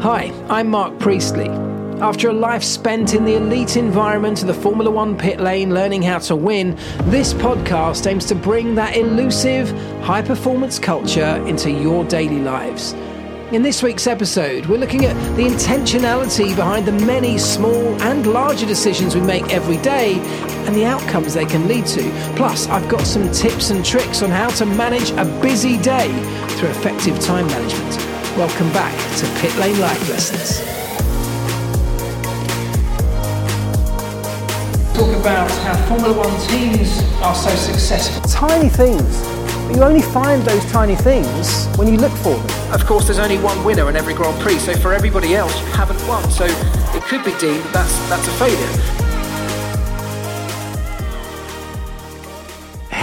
Hi, I'm Mark Priestley. After a life spent in the elite environment of the Formula One pit lane learning how to win, this podcast aims to bring that elusive, high performance culture into your daily lives. In this week's episode, we're looking at the intentionality behind the many small and larger decisions we make every day and the outcomes they can lead to. Plus, I've got some tips and tricks on how to manage a busy day through effective time management. Welcome back to Pit Lane Life Lessons. Talk about how Formula One teams are so successful. Tiny things, but you only find those tiny things when you look for them. Of course, there's only one winner in every Grand Prix, so for everybody else, you haven't won. So it could be deemed that that's, that's a failure.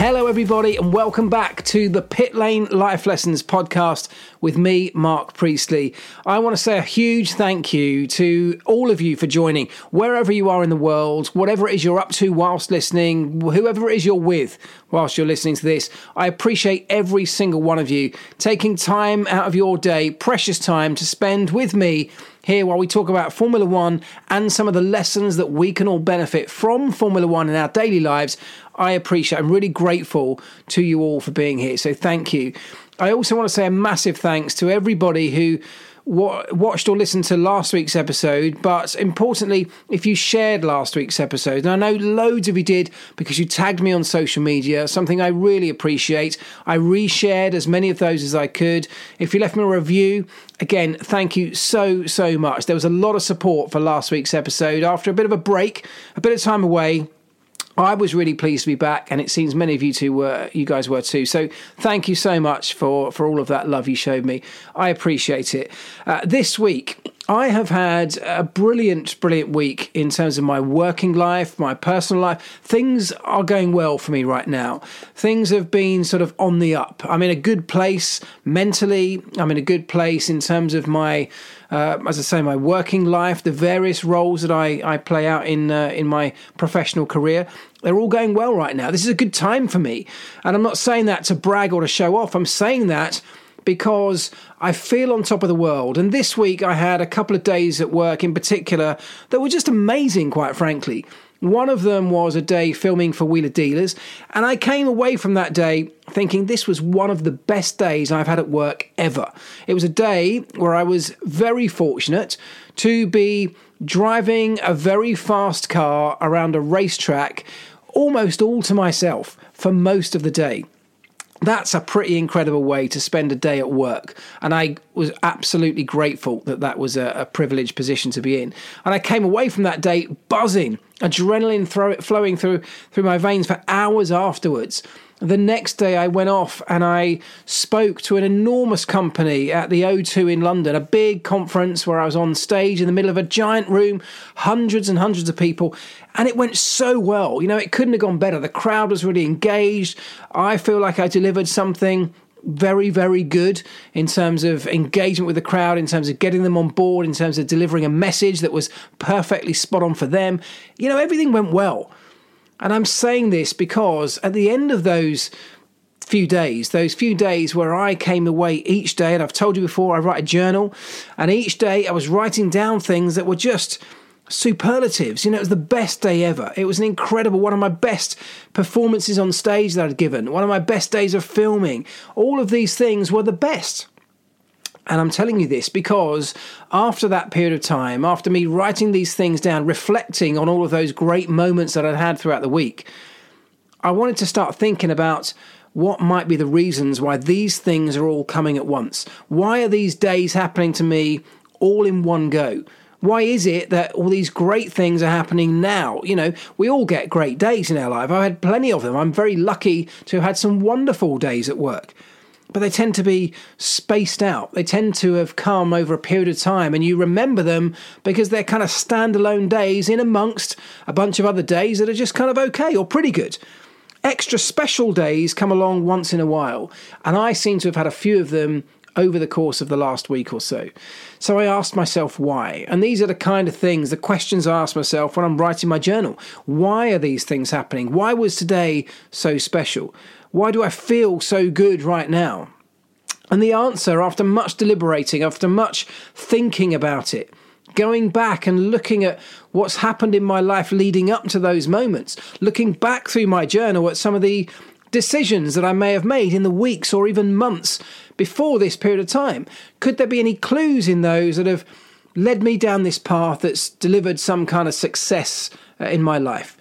Hello, everybody, and welcome back to the Pit Lane Life Lessons podcast with me, Mark Priestley. I want to say a huge thank you to all of you for joining, wherever you are in the world, whatever it is you're up to whilst listening, whoever it is you're with whilst you're listening to this. I appreciate every single one of you taking time out of your day, precious time, to spend with me here while we talk about Formula One and some of the lessons that we can all benefit from Formula One in our daily lives. I appreciate, I'm really grateful to you all for being here. So thank you. I also want to say a massive thanks to everybody who watched or listened to last week's episode, but importantly, if you shared last week's episode, and I know loads of you did because you tagged me on social media, something I really appreciate. I reshared as many of those as I could. If you left me a review, again, thank you so, so much. There was a lot of support for last week's episode after a bit of a break, a bit of time away. I was really pleased to be back, and it seems many of you two were, you guys were too. So thank you so much for for all of that love you showed me. I appreciate it. Uh, this week, I have had a brilliant, brilliant week in terms of my working life, my personal life. Things are going well for me right now. Things have been sort of on the up. I'm in a good place mentally. I'm in a good place in terms of my uh, as I say, my working life, the various roles that I, I play out in uh, in my professional career, they're all going well right now. This is a good time for me, and I'm not saying that to brag or to show off. I'm saying that because I feel on top of the world. And this week I had a couple of days at work in particular that were just amazing, quite frankly. One of them was a day filming for Wheeler Dealers, and I came away from that day thinking this was one of the best days I've had at work ever. It was a day where I was very fortunate to be driving a very fast car around a racetrack almost all to myself for most of the day that's a pretty incredible way to spend a day at work. And I was absolutely grateful that that was a, a privileged position to be in. And I came away from that day buzzing, adrenaline throw, flowing through through my veins for hours afterwards. The next day, I went off and I spoke to an enormous company at the O2 in London, a big conference where I was on stage in the middle of a giant room, hundreds and hundreds of people, and it went so well. You know, it couldn't have gone better. The crowd was really engaged. I feel like I delivered something very, very good in terms of engagement with the crowd, in terms of getting them on board, in terms of delivering a message that was perfectly spot on for them. You know, everything went well. And I'm saying this because at the end of those few days, those few days where I came away each day, and I've told you before, I write a journal, and each day I was writing down things that were just superlatives. You know, it was the best day ever. It was an incredible, one of my best performances on stage that I'd given, one of my best days of filming. All of these things were the best. And I'm telling you this because after that period of time, after me writing these things down, reflecting on all of those great moments that I'd had throughout the week, I wanted to start thinking about what might be the reasons why these things are all coming at once. Why are these days happening to me all in one go? Why is it that all these great things are happening now? You know, we all get great days in our life. I've had plenty of them. I'm very lucky to have had some wonderful days at work but they tend to be spaced out. They tend to have come over a period of time, and you remember them because they're kind of standalone days in amongst a bunch of other days that are just kind of okay or pretty good. Extra special days come along once in a while, and I seem to have had a few of them over the course of the last week or so. So I asked myself why. And these are the kind of things, the questions I ask myself when I'm writing my journal. Why are these things happening? Why was today so special? Why do I feel so good right now? And the answer, after much deliberating, after much thinking about it, going back and looking at what's happened in my life leading up to those moments, looking back through my journal at some of the decisions that I may have made in the weeks or even months before this period of time. Could there be any clues in those that have led me down this path that's delivered some kind of success uh, in my life?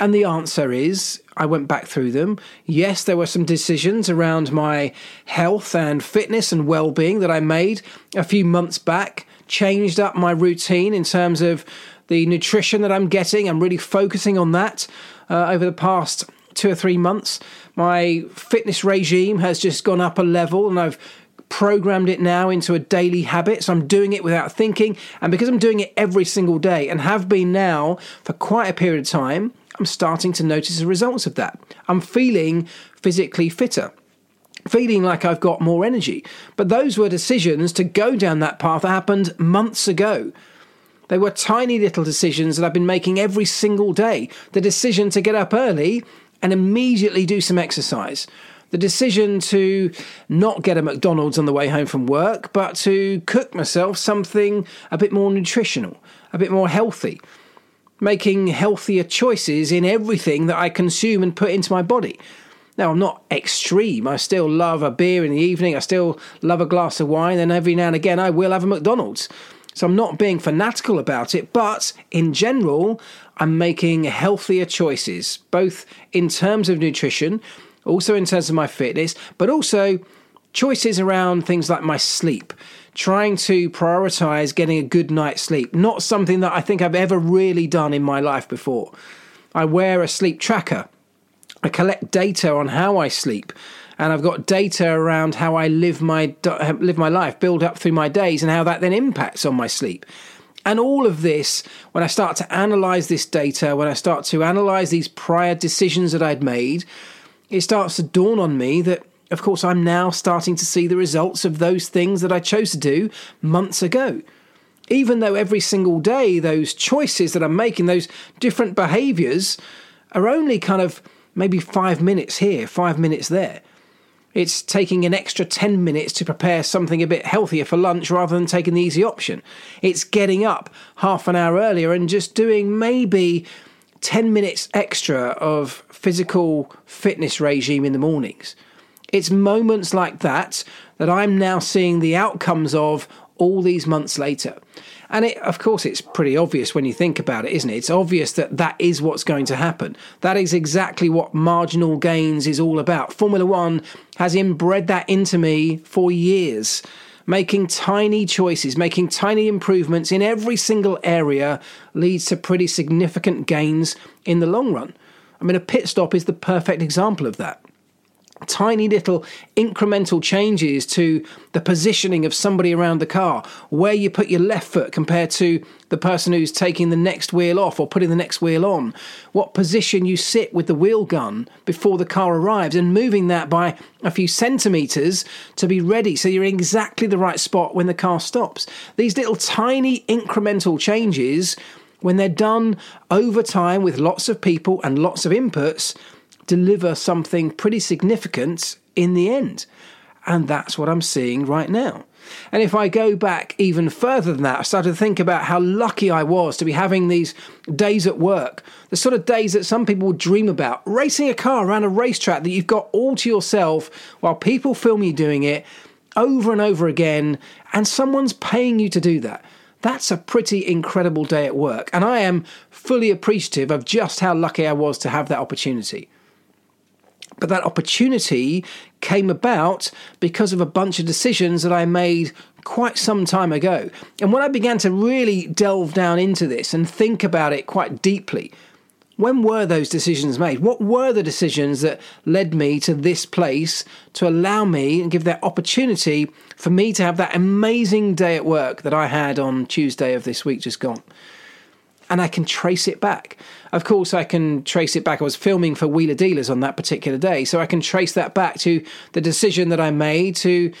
And the answer is I went back through them. Yes, there were some decisions around my health and fitness and well being that I made a few months back, changed up my routine in terms of the nutrition that I'm getting. I'm really focusing on that uh, over the past two or three months. My fitness regime has just gone up a level and I've programmed it now into a daily habit. So I'm doing it without thinking. And because I'm doing it every single day and have been now for quite a period of time, I'm starting to notice the results of that. I'm feeling physically fitter. Feeling like I've got more energy. But those were decisions to go down that path that happened months ago. They were tiny little decisions that I've been making every single day. The decision to get up early and immediately do some exercise. The decision to not get a McDonald's on the way home from work, but to cook myself something a bit more nutritional, a bit more healthy. Making healthier choices in everything that I consume and put into my body. Now, I'm not extreme. I still love a beer in the evening. I still love a glass of wine. And every now and again, I will have a McDonald's. So I'm not being fanatical about it, but in general, I'm making healthier choices, both in terms of nutrition, also in terms of my fitness, but also choices around things like my sleep. Trying to prioritize getting a good night's sleep, not something that I think I've ever really done in my life before. I wear a sleep tracker. I collect data on how I sleep and I've got data around how I live my live my life, build up through my days, and how that then impacts on my sleep. And all of this, when I start to analyze this data, when I start to analyze these prior decisions that I'd made, it starts to dawn on me that, of course, I'm now starting to see the results of those things that I chose to do months ago. Even though every single day, those choices that I'm making, those different behaviors, are only kind of maybe five minutes here, five minutes there. It's taking an extra 10 minutes to prepare something a bit healthier for lunch rather than taking the easy option. It's getting up half an hour earlier and just doing maybe 10 minutes extra of physical fitness regime in the mornings. It's moments like that that I'm now seeing the outcomes of all these months later. And it, of course, it's pretty obvious when you think about it, isn't it? It's obvious that that is what's going to happen. That is exactly what marginal gains is all about. Formula One has inbred that into me for years. Making tiny choices, making tiny improvements in every single area leads to pretty significant gains in the long run. I mean, a pit stop is the perfect example of that tiny little incremental changes to the positioning of somebody around the car, where you put your left foot compared to the person who's taking the next wheel off or putting the next wheel on, what position you sit with the wheel gun before the car arrives, and moving that by a few centimeters to be ready so you're in exactly the right spot when the car stops. These little tiny incremental changes. When they're done over time with lots of people and lots of inputs, deliver something pretty significant in the end. And that's what I'm seeing right now. And if I go back even further than that, I started to think about how lucky I was to be having these days at work, the sort of days that some people would dream about, racing a car around a racetrack that you've got all to yourself while people film you doing it over and over again, and someone's paying you to do that. That's a pretty incredible day at work, and I am fully appreciative of just how lucky I was to have that opportunity. But that opportunity came about because of a bunch of decisions that I made quite some time ago. And when I began to really delve down into this and think about it quite deeply, when were those decisions made? What were the decisions that led me to this place to allow me and give that opportunity for me to have that amazing day at work that I had on Tuesday of this week just gone? and I can trace it back. Of course, I can trace it back. I was filming for Wheeler Dealers on that particular day, so I can trace that back to the decision that I made to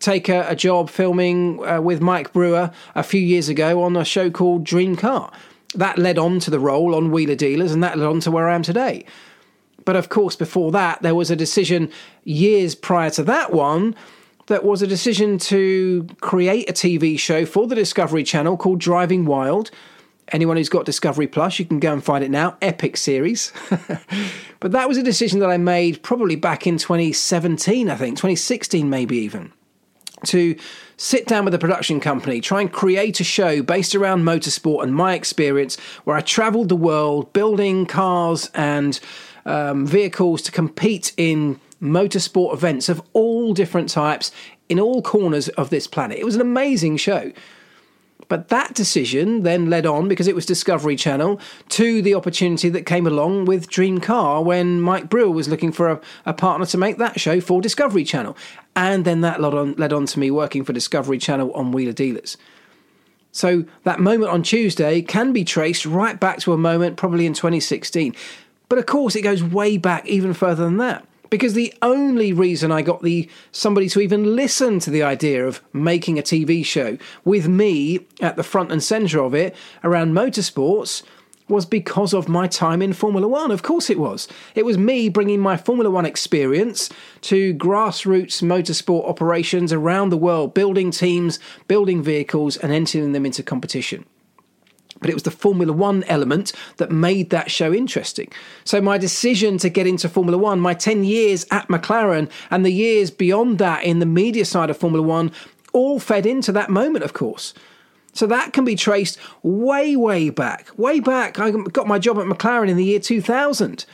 take a, a job filming uh, with Mike Brewer a few years ago on a show called Dream Car. That led on to the role on Wheeler Dealers, and that led on to where I am today. But of course, before that, there was a decision years prior to that one that was a decision to create a TV show for the Discovery Channel called Driving Wild. Anyone who's got Discovery Plus, you can go and find it now. Epic series. but that was a decision that I made probably back in 2017, I think, 2016 maybe even, to sit down with a production company, try and create a show based around motorsport and my experience, where I traveled the world building cars and um, vehicles to compete in motorsport events of all different types in all corners of this planet. It was an amazing show. But that decision then led on, because it was Discovery Channel, to the opportunity that came along with Dream Car when Mike Brewer was looking for a, a partner to make that show for Discovery Channel. And then that led on, led on to me working for Discovery Channel on Wheeler Dealers. So that moment on Tuesday can be traced right back to a moment probably in 2016. But of course, it goes way back even further than that because the only reason I got the somebody to even listen to the idea of making a TV show with me at the front and center of it around motorsports was because of my time in Formula One. Of course, it was. It was me bringing my Formula One experience to grassroots motorsport operations around the world, building teams, building vehicles, and entering them into competition but it was the Formula One element that made that show interesting. So, my decision to get into Formula One, my 10 years at McLaren, and the years beyond that in the media side of Formula One all fed into that moment, of course. So, that can be traced way, way back. Way back, I got my job at McLaren in the year 2000.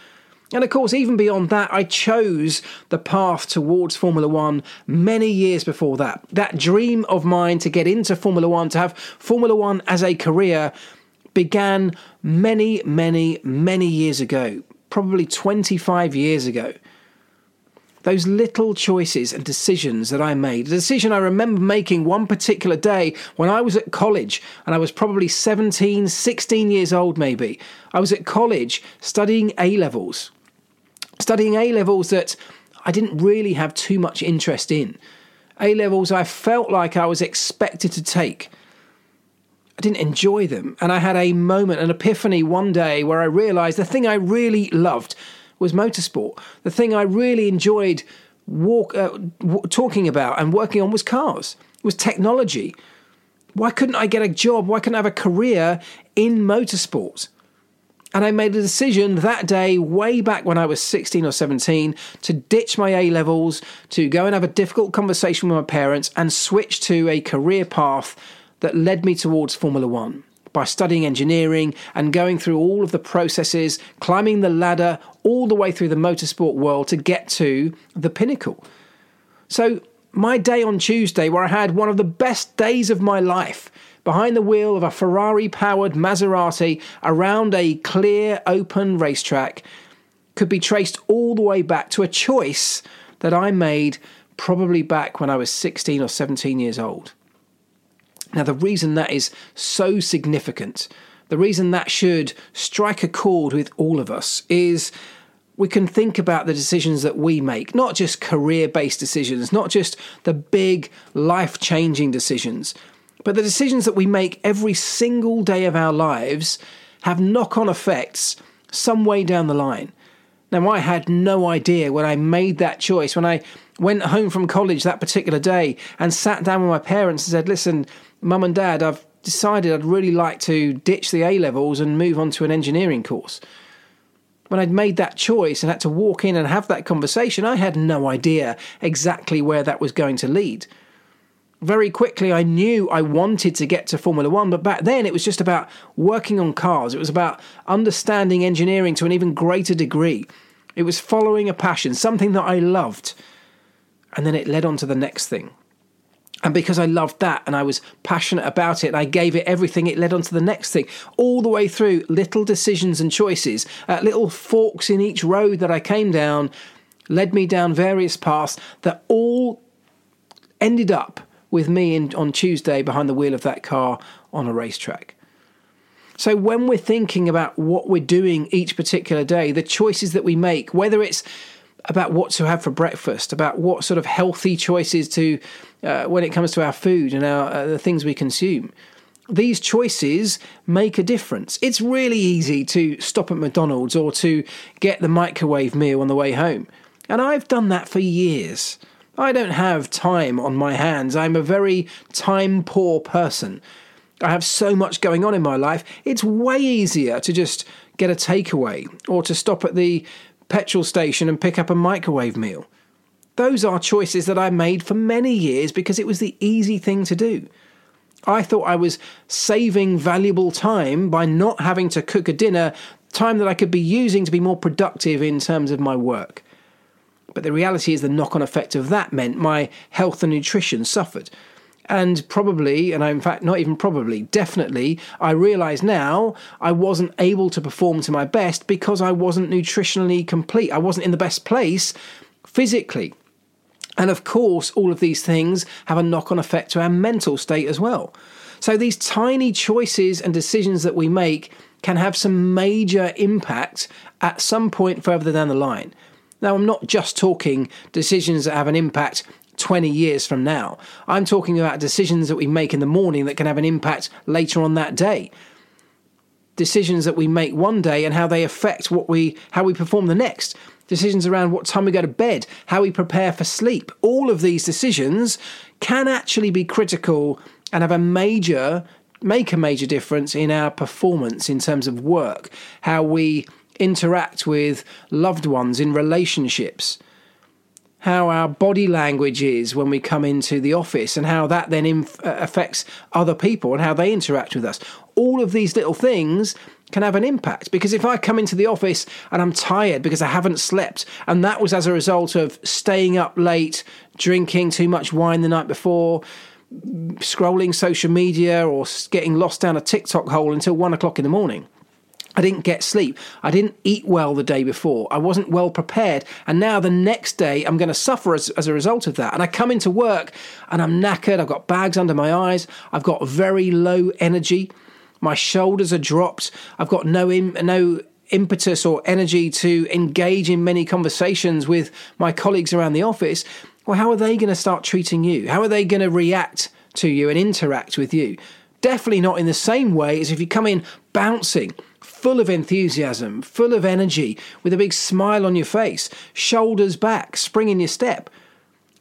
And of course, even beyond that, I chose the path towards Formula One many years before that. That dream of mine to get into Formula One, to have Formula One as a career, began many, many, many years ago, probably 25 years ago. Those little choices and decisions that I made, a decision I remember making one particular day when I was at college and I was probably 17, 16 years old, maybe. I was at college studying A levels, studying A levels that I didn't really have too much interest in. A levels I felt like I was expected to take. I didn't enjoy them. And I had a moment, an epiphany one day where I realized the thing I really loved was motorsport. The thing I really enjoyed walk, uh, w- talking about and working on was cars, was technology. Why couldn't I get a job? Why couldn't I have a career in motorsport? And I made a decision that day, way back when I was 16 or 17, to ditch my A levels, to go and have a difficult conversation with my parents, and switch to a career path that led me towards Formula One by studying engineering and going through all of the processes, climbing the ladder all the way through the motorsport world to get to the pinnacle. So, my day on Tuesday, where I had one of the best days of my life, behind the wheel of a Ferrari powered Maserati around a clear, open racetrack, could be traced all the way back to a choice that I made probably back when I was 16 or 17 years old. Now, the reason that is so significant, the reason that should strike a chord with all of us is we can think about the decisions that we make, not just career based decisions, not just the big life changing decisions, but the decisions that we make every single day of our lives have knock on effects some way down the line. Now, I had no idea when I made that choice, when I went home from college that particular day and sat down with my parents and said, Listen, mum and dad, I've decided I'd really like to ditch the A levels and move on to an engineering course. When I'd made that choice and had to walk in and have that conversation, I had no idea exactly where that was going to lead. Very quickly, I knew I wanted to get to Formula One, but back then it was just about working on cars. It was about understanding engineering to an even greater degree. It was following a passion, something that I loved. And then it led on to the next thing. And because I loved that and I was passionate about it and I gave it everything, it led on to the next thing. All the way through little decisions and choices, uh, little forks in each road that I came down, led me down various paths that all ended up with me in, on Tuesday behind the wheel of that car on a racetrack. So, when we're thinking about what we're doing each particular day, the choices that we make, whether it's about what to have for breakfast, about what sort of healthy choices to uh, when it comes to our food and our uh, the things we consume. These choices make a difference. It's really easy to stop at McDonald's or to get the microwave meal on the way home. And I've done that for years. I don't have time on my hands. I'm a very time poor person. I have so much going on in my life. It's way easier to just get a takeaway or to stop at the petrol station and pick up a microwave meal. Those are choices that I made for many years because it was the easy thing to do. I thought I was saving valuable time by not having to cook a dinner, time that I could be using to be more productive in terms of my work. But the reality is, the knock on effect of that meant my health and nutrition suffered. And probably, and in fact, not even probably, definitely, I realise now I wasn't able to perform to my best because I wasn't nutritionally complete. I wasn't in the best place physically. And of course, all of these things have a knock on effect to our mental state as well. So these tiny choices and decisions that we make can have some major impact at some point further down the line. Now, I'm not just talking decisions that have an impact 20 years from now. I'm talking about decisions that we make in the morning that can have an impact later on that day. Decisions that we make one day and how they affect what we how we perform the next decisions around what time we go to bed, how we prepare for sleep. All of these decisions can actually be critical and have a major make a major difference in our performance in terms of work, how we interact with loved ones in relationships, how our body language is when we come into the office, and how that then inf- uh, affects other people and how they interact with us. All of these little things can have an impact because if I come into the office and I'm tired because I haven't slept, and that was as a result of staying up late, drinking too much wine the night before, scrolling social media, or getting lost down a TikTok hole until one o'clock in the morning. I didn't get sleep. I didn't eat well the day before. I wasn't well prepared. And now the next day, I'm going to suffer as, as a result of that. And I come into work and I'm knackered. I've got bags under my eyes. I've got very low energy. My shoulders are dropped. I've got no Im- no impetus or energy to engage in many conversations with my colleagues around the office. Well, how are they going to start treating you? How are they going to react to you and interact with you? Definitely not in the same way as if you come in bouncing, full of enthusiasm, full of energy, with a big smile on your face, shoulders back, spring in your step.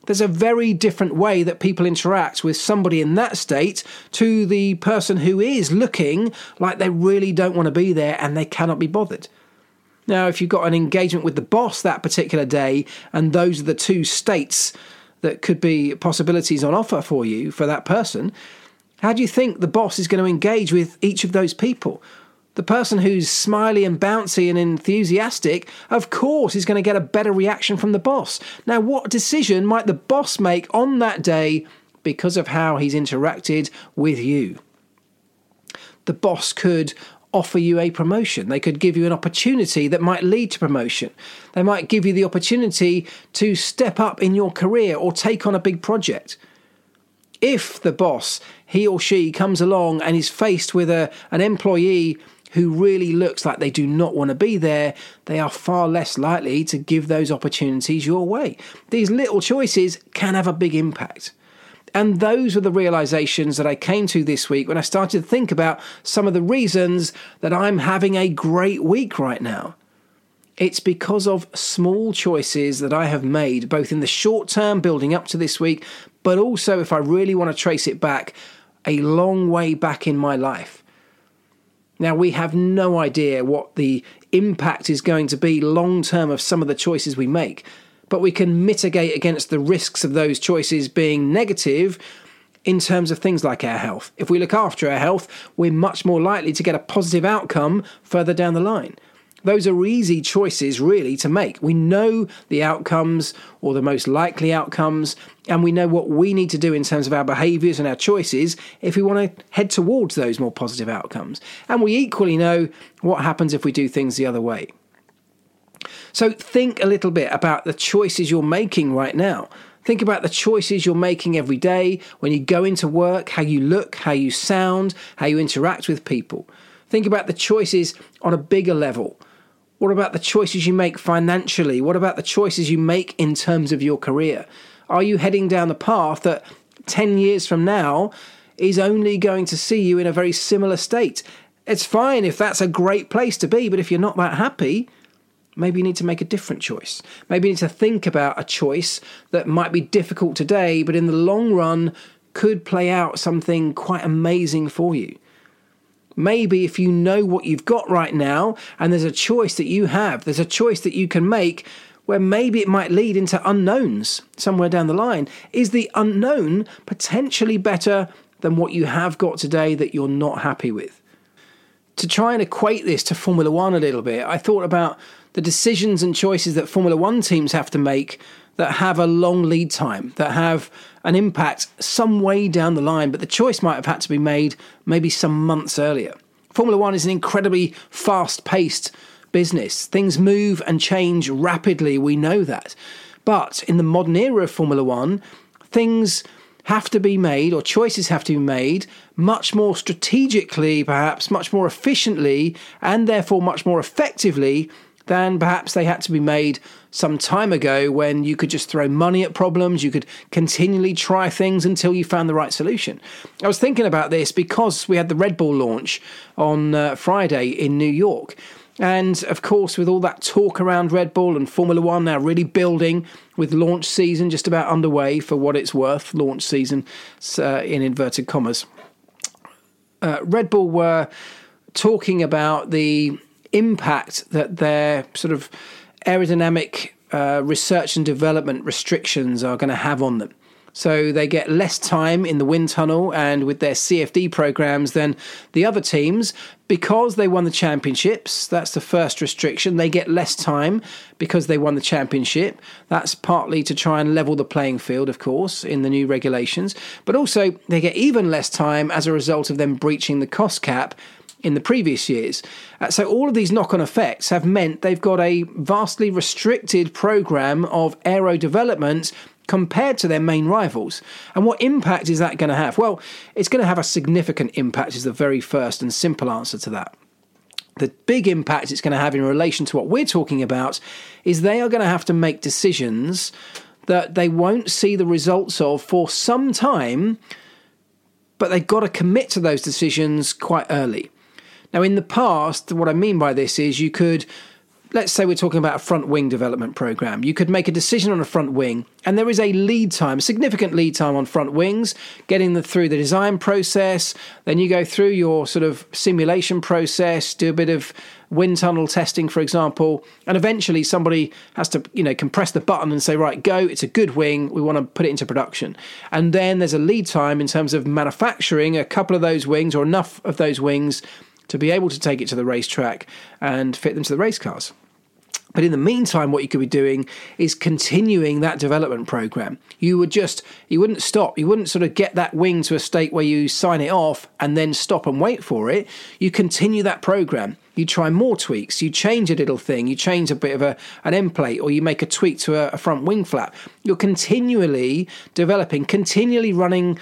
There's a very different way that people interact with somebody in that state to the person who is looking like they really don't want to be there and they cannot be bothered. Now, if you've got an engagement with the boss that particular day, and those are the two states that could be possibilities on offer for you for that person, how do you think the boss is going to engage with each of those people? The person who's smiley and bouncy and enthusiastic, of course, is going to get a better reaction from the boss. Now, what decision might the boss make on that day because of how he's interacted with you? The boss could offer you a promotion. They could give you an opportunity that might lead to promotion. They might give you the opportunity to step up in your career or take on a big project. If the boss, he or she, comes along and is faced with a, an employee who really looks like they do not want to be there, they are far less likely to give those opportunities your way. These little choices can have a big impact. And those were the realizations that I came to this week when I started to think about some of the reasons that I'm having a great week right now. It's because of small choices that I have made, both in the short term building up to this week, but also if I really want to trace it back, a long way back in my life. Now, we have no idea what the impact is going to be long term of some of the choices we make, but we can mitigate against the risks of those choices being negative in terms of things like our health. If we look after our health, we're much more likely to get a positive outcome further down the line. Those are easy choices, really, to make. We know the outcomes or the most likely outcomes, and we know what we need to do in terms of our behaviors and our choices if we want to head towards those more positive outcomes. And we equally know what happens if we do things the other way. So think a little bit about the choices you're making right now. Think about the choices you're making every day when you go into work, how you look, how you sound, how you interact with people. Think about the choices on a bigger level. What about the choices you make financially? What about the choices you make in terms of your career? Are you heading down the path that 10 years from now is only going to see you in a very similar state? It's fine if that's a great place to be, but if you're not that happy, maybe you need to make a different choice. Maybe you need to think about a choice that might be difficult today, but in the long run could play out something quite amazing for you. Maybe if you know what you've got right now and there's a choice that you have, there's a choice that you can make where maybe it might lead into unknowns somewhere down the line. Is the unknown potentially better than what you have got today that you're not happy with? To try and equate this to Formula One a little bit, I thought about the decisions and choices that Formula One teams have to make that have a long lead time, that have an impact some way down the line, but the choice might have had to be made maybe some months earlier. Formula One is an incredibly fast paced business. Things move and change rapidly, we know that. But in the modern era of Formula One, things have to be made, or choices have to be made, much more strategically, perhaps, much more efficiently, and therefore much more effectively than perhaps they had to be made some time ago when you could just throw money at problems, you could continually try things until you found the right solution. I was thinking about this because we had the Red Bull launch on uh, Friday in New York. And of course, with all that talk around Red Bull and Formula One now really building with launch season just about underway for what it's worth, launch season uh, in inverted commas, uh, Red Bull were talking about the impact that their sort of aerodynamic uh, research and development restrictions are going to have on them. So they get less time in the wind tunnel and with their CFD programs than the other teams because they won the championships. That's the first restriction. They get less time because they won the championship. That's partly to try and level the playing field, of course, in the new regulations. But also, they get even less time as a result of them breaching the cost cap in the previous years. Uh, so, all of these knock on effects have meant they've got a vastly restricted program of aero development compared to their main rivals. And what impact is that going to have? Well, it's going to have a significant impact, is the very first and simple answer to that. The big impact it's going to have in relation to what we're talking about is they are going to have to make decisions that they won't see the results of for some time, but they've got to commit to those decisions quite early. Now, in the past, what I mean by this is you could let's say we're talking about a front wing development program. You could make a decision on a front wing, and there is a lead time, significant lead time on front wings, getting them through the design process. Then you go through your sort of simulation process, do a bit of wind tunnel testing, for example, and eventually somebody has to, you know, compress the button and say, right, go, it's a good wing, we want to put it into production. And then there's a lead time in terms of manufacturing a couple of those wings or enough of those wings to be able to take it to the racetrack and fit them to the race cars. But in the meantime, what you could be doing is continuing that development program. You would just, you wouldn't stop. You wouldn't sort of get that wing to a state where you sign it off and then stop and wait for it. You continue that program. You try more tweaks. You change a little thing. You change a bit of a, an end plate or you make a tweak to a, a front wing flap. You're continually developing, continually running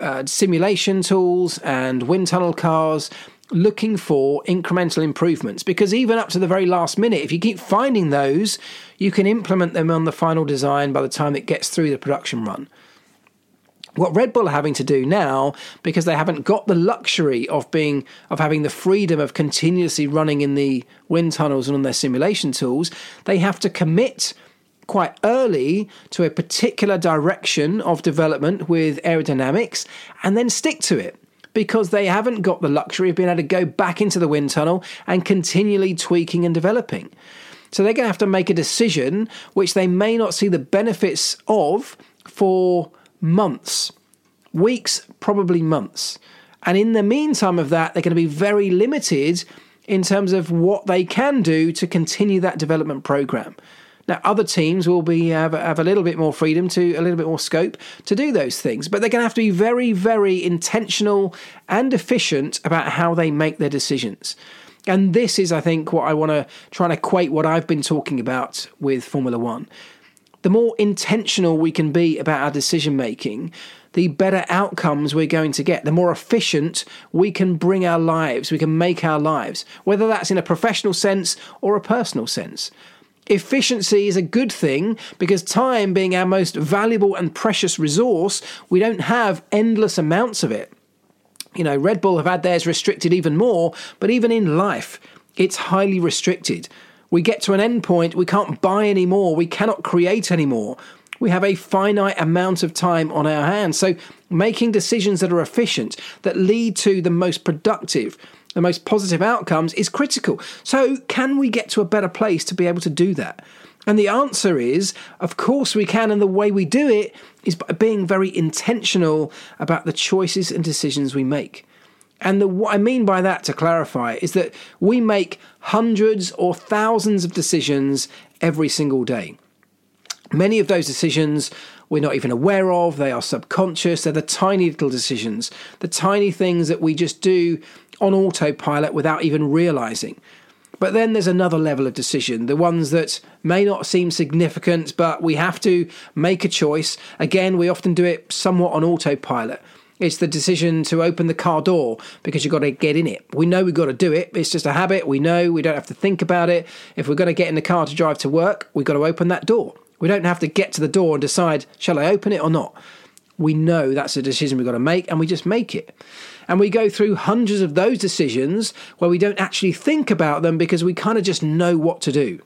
uh, simulation tools and wind tunnel cars looking for incremental improvements because even up to the very last minute, if you keep finding those, you can implement them on the final design by the time it gets through the production run. What Red Bull are having to do now, because they haven't got the luxury of being of having the freedom of continuously running in the wind tunnels and on their simulation tools, they have to commit quite early to a particular direction of development with aerodynamics and then stick to it because they haven't got the luxury of being able to go back into the wind tunnel and continually tweaking and developing. So they're going to have to make a decision which they may not see the benefits of for months, weeks, probably months. And in the meantime of that, they're going to be very limited in terms of what they can do to continue that development program. Now, other teams will be have, have a little bit more freedom to a little bit more scope to do those things, but they're going to have to be very, very intentional and efficient about how they make their decisions. And this is, I think, what I want to try and equate what I've been talking about with Formula One. The more intentional we can be about our decision making, the better outcomes we're going to get. The more efficient we can bring our lives, we can make our lives, whether that's in a professional sense or a personal sense. Efficiency is a good thing because time being our most valuable and precious resource, we don't have endless amounts of it. You know, Red Bull have had theirs restricted even more, but even in life, it's highly restricted. We get to an end point, we can't buy anymore, we cannot create anymore. We have a finite amount of time on our hands. So, making decisions that are efficient, that lead to the most productive, the most positive outcomes is critical. So, can we get to a better place to be able to do that? And the answer is, of course, we can. And the way we do it is by being very intentional about the choices and decisions we make. And the, what I mean by that, to clarify, is that we make hundreds or thousands of decisions every single day. Many of those decisions we're not even aware of, they are subconscious, they're the tiny little decisions, the tiny things that we just do on autopilot without even realizing. But then there's another level of decision, the ones that may not seem significant, but we have to make a choice. Again, we often do it somewhat on autopilot. It's the decision to open the car door because you've got to get in it. We know we've got to do it. It's just a habit. We know we don't have to think about it. If we're going to get in the car to drive to work, we've got to open that door. We don't have to get to the door and decide, shall I open it or not? We know that's a decision we've got to make and we just make it. And we go through hundreds of those decisions where we don't actually think about them because we kind of just know what to do.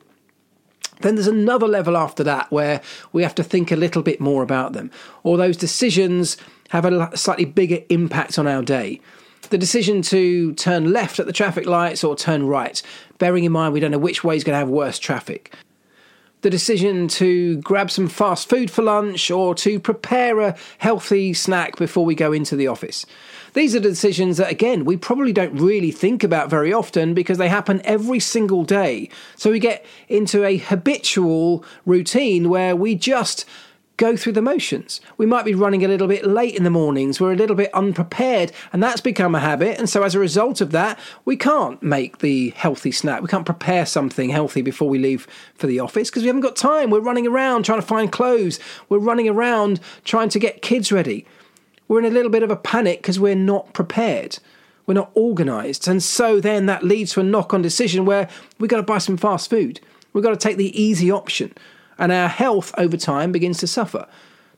Then there's another level after that where we have to think a little bit more about them, or those decisions have a slightly bigger impact on our day. The decision to turn left at the traffic lights or turn right, bearing in mind we don't know which way is going to have worse traffic the decision to grab some fast food for lunch or to prepare a healthy snack before we go into the office. These are decisions that, again, we probably don't really think about very often because they happen every single day. So we get into a habitual routine where we just go through the motions. We might be running a little bit late in the mornings, we're a little bit unprepared, and that's become a habit. And so, as a result of that, we can't make the healthy snack. We can't prepare something healthy before we leave for the office because we haven't got time. We're running around trying to find clothes, we're running around trying to get kids ready. We're in a little bit of a panic because we're not prepared. We're not organized. And so then that leads to a knock on decision where we've got to buy some fast food. We've got to take the easy option and our health over time begins to suffer.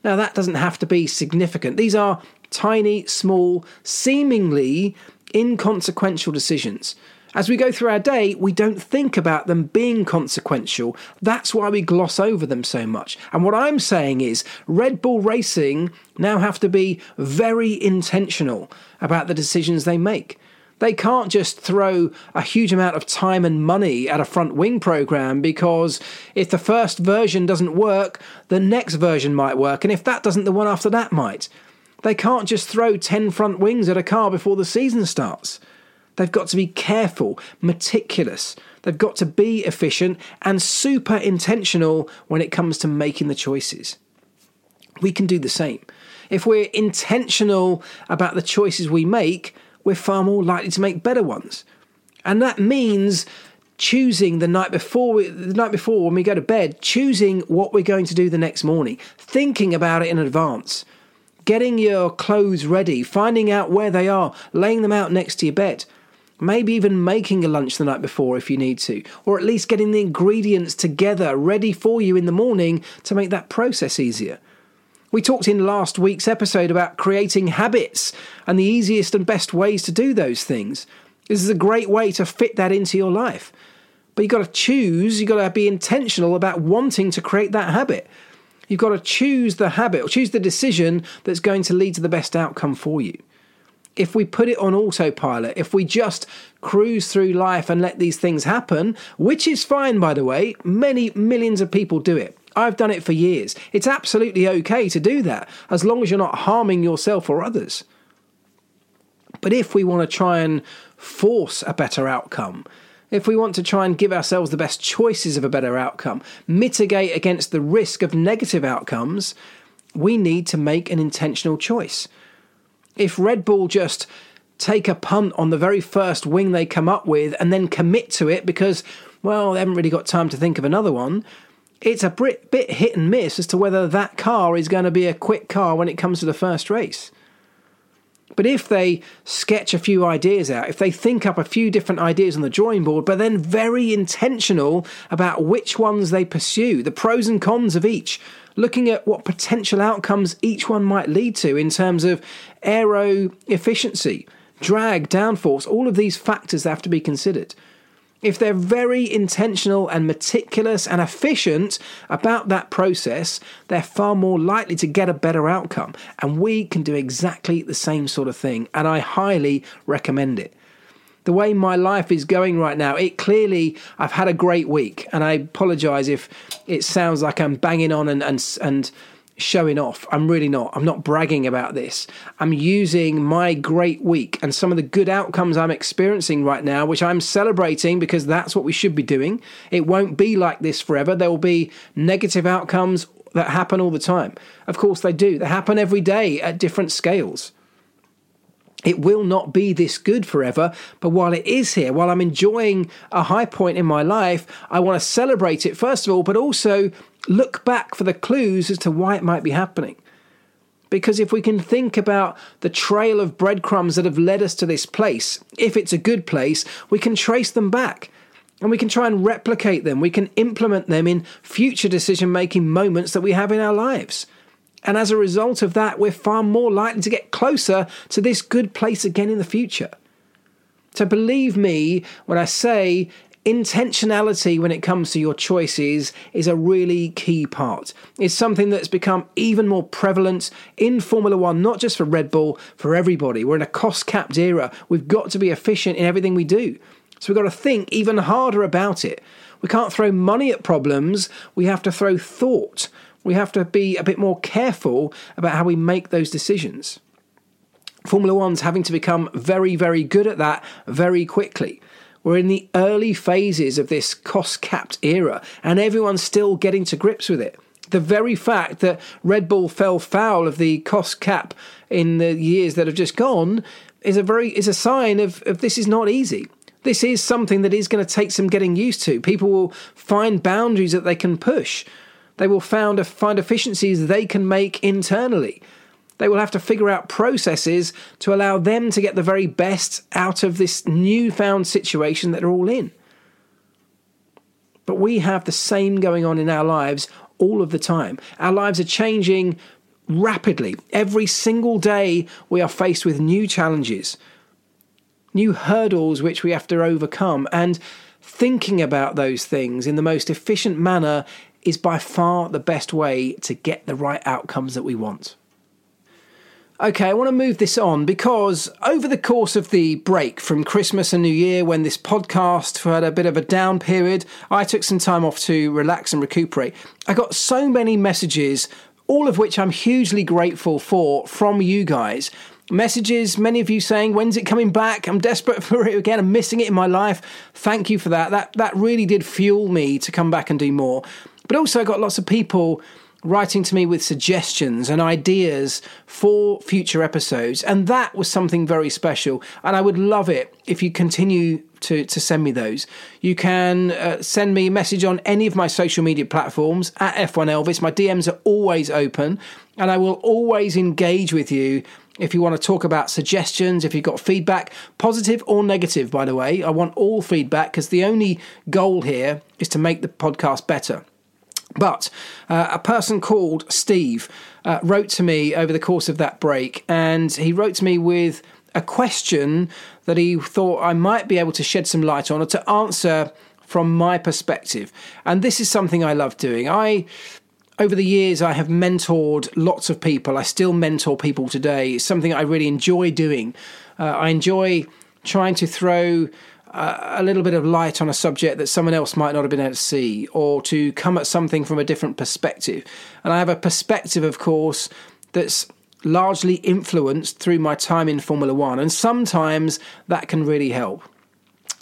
Now, that doesn't have to be significant. These are tiny, small, seemingly inconsequential decisions. As we go through our day, we don't think about them being consequential. That's why we gloss over them so much. And what I'm saying is, Red Bull Racing now have to be very intentional about the decisions they make. They can't just throw a huge amount of time and money at a front wing program because if the first version doesn't work, the next version might work. And if that doesn't, the one after that might. They can't just throw 10 front wings at a car before the season starts. They've got to be careful, meticulous. They've got to be efficient and super intentional when it comes to making the choices. We can do the same. If we're intentional about the choices we make, we're far more likely to make better ones. And that means choosing the night before the night before when we go to bed, choosing what we're going to do the next morning, thinking about it in advance, getting your clothes ready, finding out where they are, laying them out next to your bed. Maybe even making a lunch the night before if you need to, or at least getting the ingredients together ready for you in the morning to make that process easier. We talked in last week's episode about creating habits and the easiest and best ways to do those things. This is a great way to fit that into your life. But you've got to choose, you've got to be intentional about wanting to create that habit. You've got to choose the habit or choose the decision that's going to lead to the best outcome for you. If we put it on autopilot, if we just cruise through life and let these things happen, which is fine, by the way, many millions of people do it. I've done it for years. It's absolutely okay to do that as long as you're not harming yourself or others. But if we want to try and force a better outcome, if we want to try and give ourselves the best choices of a better outcome, mitigate against the risk of negative outcomes, we need to make an intentional choice. If Red Bull just take a punt on the very first wing they come up with and then commit to it because, well, they haven't really got time to think of another one, it's a bit hit and miss as to whether that car is going to be a quick car when it comes to the first race. But if they sketch a few ideas out, if they think up a few different ideas on the drawing board, but then very intentional about which ones they pursue, the pros and cons of each, looking at what potential outcomes each one might lead to in terms of aero efficiency, drag, downforce, all of these factors have to be considered. if they're very intentional and meticulous and efficient about that process, they're far more likely to get a better outcome. And we can do exactly the same sort of thing. And I highly recommend it. The way my life is going right now, it clearly, I've had a great week. And I apologize if it sounds like I'm banging on and, and, and showing off. I'm really not. I'm not bragging about this. I'm using my great week and some of the good outcomes I'm experiencing right now, which I'm celebrating because that's what we should be doing. It won't be like this forever. There will be negative outcomes that happen all the time. Of course, they do. They happen every day at different scales. It will not be this good forever, but while it is here, while I'm enjoying a high point in my life, I want to celebrate it first of all, but also look back for the clues as to why it might be happening. Because if we can think about the trail of breadcrumbs that have led us to this place, if it's a good place, we can trace them back and we can try and replicate them. We can implement them in future decision making moments that we have in our lives. And as a result of that, we're far more likely to get closer to this good place again in the future. So believe me when I say intentionality when it comes to your choices is a really key part. It's something that's become even more prevalent in Formula One, not just for Red Bull, for everybody. We're in a cost capped era. We've got to be efficient in everything we do. So we've got to think even harder about it. We can't throw money at problems, we have to throw thought. We have to be a bit more careful about how we make those decisions. Formula One's having to become very, very good at that very quickly. We're in the early phases of this cost capped era, and everyone's still getting to grips with it. The very fact that Red Bull fell foul of the cost cap in the years that have just gone is a very is a sign of, of this is not easy. This is something that is going to take some getting used to. People will find boundaries that they can push. They will find, find efficiencies they can make internally. They will have to figure out processes to allow them to get the very best out of this newfound situation that they're all in. But we have the same going on in our lives all of the time. Our lives are changing rapidly. Every single day, we are faced with new challenges, new hurdles which we have to overcome. And thinking about those things in the most efficient manner is by far the best way to get the right outcomes that we want. Okay, I want to move this on because over the course of the break from Christmas and New Year, when this podcast had a bit of a down period, I took some time off to relax and recuperate. I got so many messages, all of which I'm hugely grateful for from you guys. Messages, many of you saying, When's it coming back? I'm desperate for it again. I'm missing it in my life. Thank you for that. That, that really did fuel me to come back and do more. But also, I got lots of people writing to me with suggestions and ideas for future episodes. And that was something very special. And I would love it if you continue to, to send me those. You can uh, send me a message on any of my social media platforms at F1 Elvis. My DMs are always open and I will always engage with you. If you want to talk about suggestions, if you've got feedback, positive or negative, by the way, I want all feedback because the only goal here is to make the podcast better. But uh, a person called Steve uh, wrote to me over the course of that break, and he wrote to me with a question that he thought I might be able to shed some light on or to answer from my perspective. And this is something I love doing. I over the years, I have mentored lots of people. I still mentor people today. It's something I really enjoy doing. Uh, I enjoy trying to throw a little bit of light on a subject that someone else might not have been able to see, or to come at something from a different perspective. And I have a perspective, of course, that's largely influenced through my time in Formula One, and sometimes that can really help.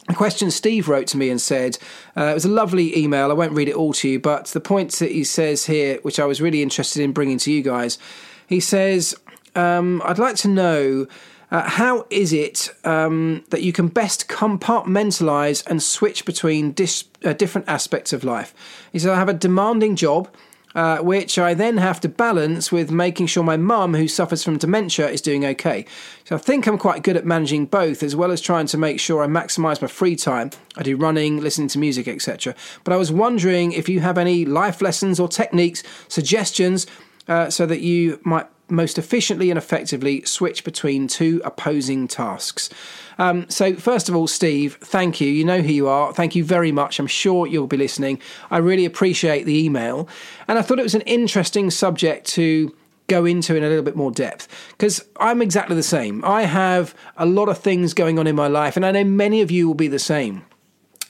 A question Steve wrote to me and said, uh, it was a lovely email. I won't read it all to you, but the points that he says here, which I was really interested in bringing to you guys, he says, um, I'd like to know uh, how is it um, that you can best compartmentalize and switch between dis- uh, different aspects of life? He said, I have a demanding job. Uh, which I then have to balance with making sure my mum, who suffers from dementia, is doing okay. So I think I'm quite good at managing both, as well as trying to make sure I maximise my free time. I do running, listening to music, etc. But I was wondering if you have any life lessons or techniques, suggestions, uh, so that you might most efficiently and effectively switch between two opposing tasks. Um, so, first of all, Steve, thank you. You know who you are. Thank you very much. I'm sure you'll be listening. I really appreciate the email. And I thought it was an interesting subject to go into in a little bit more depth because I'm exactly the same. I have a lot of things going on in my life, and I know many of you will be the same.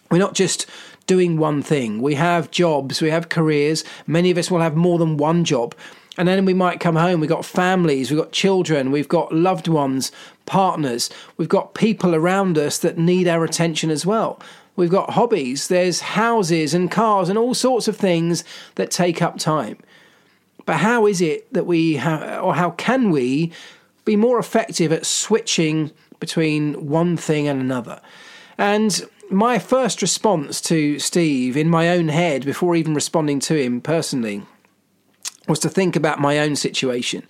We're not just doing one thing. We have jobs, we have careers. Many of us will have more than one job. And then we might come home, we've got families, we've got children, we've got loved ones, partners, we've got people around us that need our attention as well. We've got hobbies, there's houses and cars and all sorts of things that take up time. But how is it that we or how can we be more effective at switching between one thing and another? And my first response to Steve in my own head before even responding to him personally was to think about my own situation.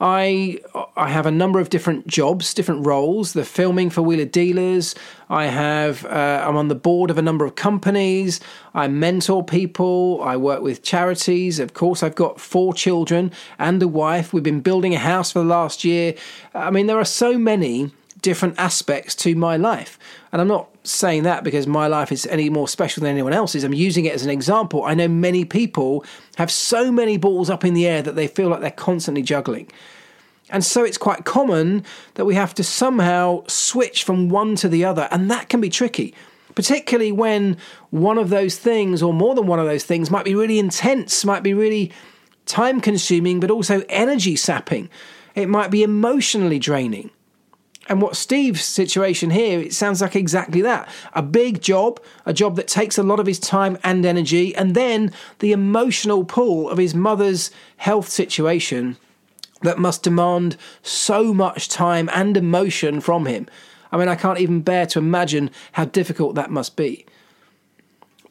I I have a number of different jobs, different roles. The filming for Wheeler Dealers. I have uh, I'm on the board of a number of companies. I mentor people. I work with charities. Of course, I've got four children and a wife. We've been building a house for the last year. I mean, there are so many different aspects to my life. And I'm not saying that because my life is any more special than anyone else's. I'm using it as an example. I know many people have so many balls up in the air that they feel like they're constantly juggling. And so it's quite common that we have to somehow switch from one to the other, and that can be tricky. Particularly when one of those things, or more than one of those things, might be really intense, might be really time consuming, but also energy sapping. It might be emotionally draining. And what Steve's situation here, it sounds like exactly that. A big job, a job that takes a lot of his time and energy, and then the emotional pull of his mother's health situation that must demand so much time and emotion from him. I mean, I can't even bear to imagine how difficult that must be.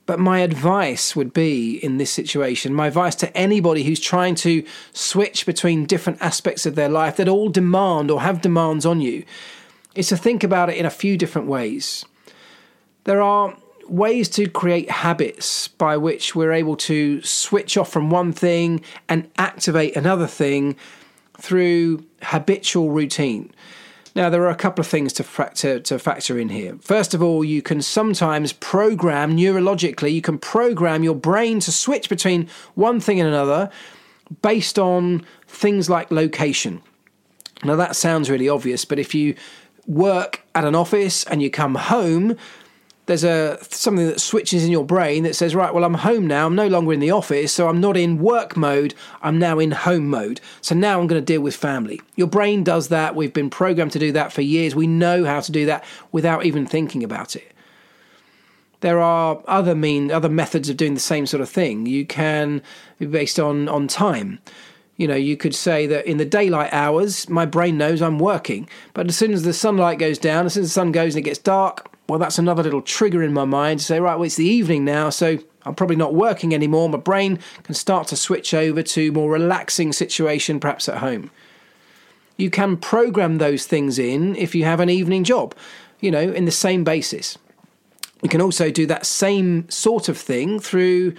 But my advice would be in this situation, my advice to anybody who's trying to switch between different aspects of their life that all demand or have demands on you, is to think about it in a few different ways. There are ways to create habits by which we're able to switch off from one thing and activate another thing through habitual routine. Now, there are a couple of things to factor, to factor in here. First of all, you can sometimes program neurologically, you can program your brain to switch between one thing and another based on things like location. Now, that sounds really obvious, but if you work at an office and you come home, there's a something that switches in your brain that says, right, well, I'm home now. I'm no longer in the office, so I'm not in work mode. I'm now in home mode. So now I'm going to deal with family. Your brain does that. We've been programmed to do that for years. We know how to do that without even thinking about it. There are other mean other methods of doing the same sort of thing. You can be based on on time. You know, you could say that in the daylight hours, my brain knows I'm working. But as soon as the sunlight goes down, as soon as the sun goes and it gets dark, well, that's another little trigger in my mind to say, right, well, it's the evening now, so I'm probably not working anymore. My brain can start to switch over to more relaxing situation, perhaps at home. You can program those things in if you have an evening job, you know, in the same basis. You can also do that same sort of thing through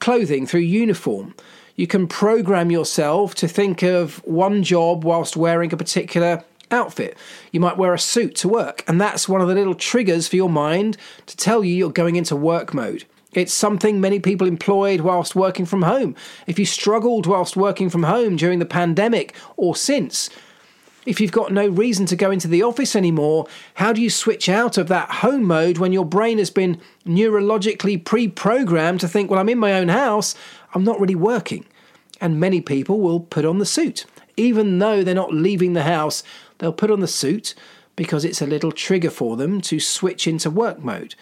clothing, through uniform. You can program yourself to think of one job whilst wearing a particular outfit. You might wear a suit to work, and that's one of the little triggers for your mind to tell you you're going into work mode. It's something many people employed whilst working from home. If you struggled whilst working from home during the pandemic or since, if you've got no reason to go into the office anymore, how do you switch out of that home mode when your brain has been neurologically pre programmed to think, well, I'm in my own house, I'm not really working? And many people will put on the suit. Even though they're not leaving the house, they'll put on the suit because it's a little trigger for them to switch into work mode.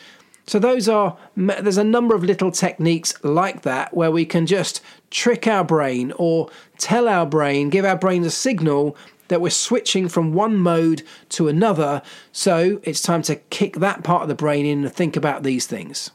So those are there's a number of little techniques like that where we can just trick our brain or tell our brain, give our brain a signal that we're switching from one mode to another. So it's time to kick that part of the brain in and think about these things.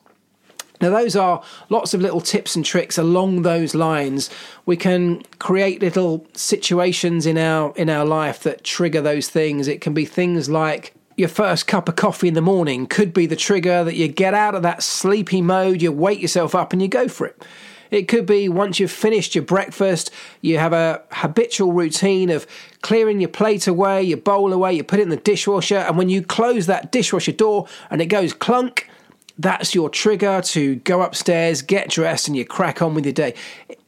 Now, those are lots of little tips and tricks along those lines. We can create little situations in our in our life that trigger those things. It can be things like your first cup of coffee in the morning could be the trigger that you get out of that sleepy mode, you wake yourself up and you go for it. It could be once you've finished your breakfast, you have a habitual routine of clearing your plate away, your bowl away, you put it in the dishwasher, and when you close that dishwasher door and it goes clunk, that's your trigger to go upstairs, get dressed, and you crack on with your day.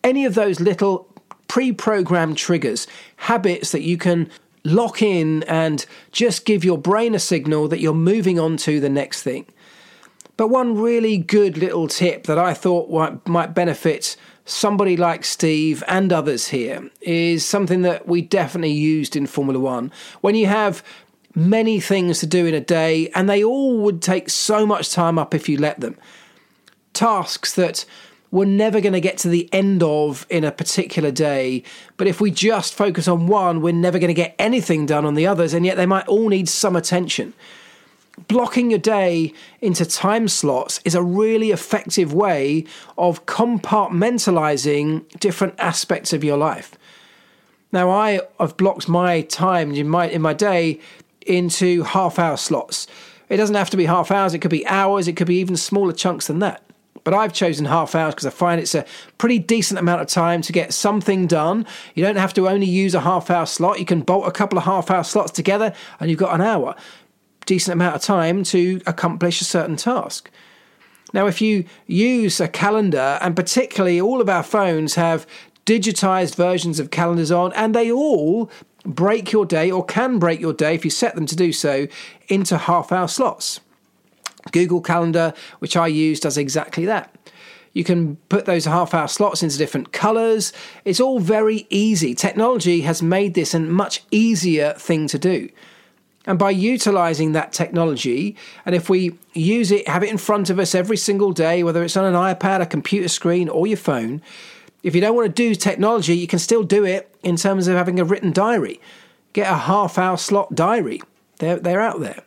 Any of those little pre programmed triggers, habits that you can lock in and just give your brain a signal that you're moving on to the next thing. But one really good little tip that I thought might benefit somebody like Steve and others here is something that we definitely used in Formula One. When you have many things to do in a day, and they all would take so much time up if you let them. Tasks that we're never going to get to the end of in a particular day. But if we just focus on one, we're never going to get anything done on the others, and yet they might all need some attention. Blocking your day into time slots is a really effective way of compartmentalizing different aspects of your life. Now, I have blocked my time in my in my day into half hour slots. It doesn't have to be half hours, it could be hours, it could be even smaller chunks than that. But I've chosen half hours because I find it's a pretty decent amount of time to get something done. You don't have to only use a half hour slot. You can bolt a couple of half hour slots together and you've got an hour. Decent amount of time to accomplish a certain task. Now, if you use a calendar, and particularly all of our phones have digitized versions of calendars on, and they all break your day or can break your day if you set them to do so into half hour slots. Google Calendar, which I use, does exactly that. You can put those half hour slots into different colors. It's all very easy. Technology has made this a much easier thing to do. And by utilizing that technology, and if we use it, have it in front of us every single day, whether it's on an iPad, a computer screen, or your phone, if you don't want to do technology, you can still do it in terms of having a written diary. Get a half hour slot diary. They're, they're out there.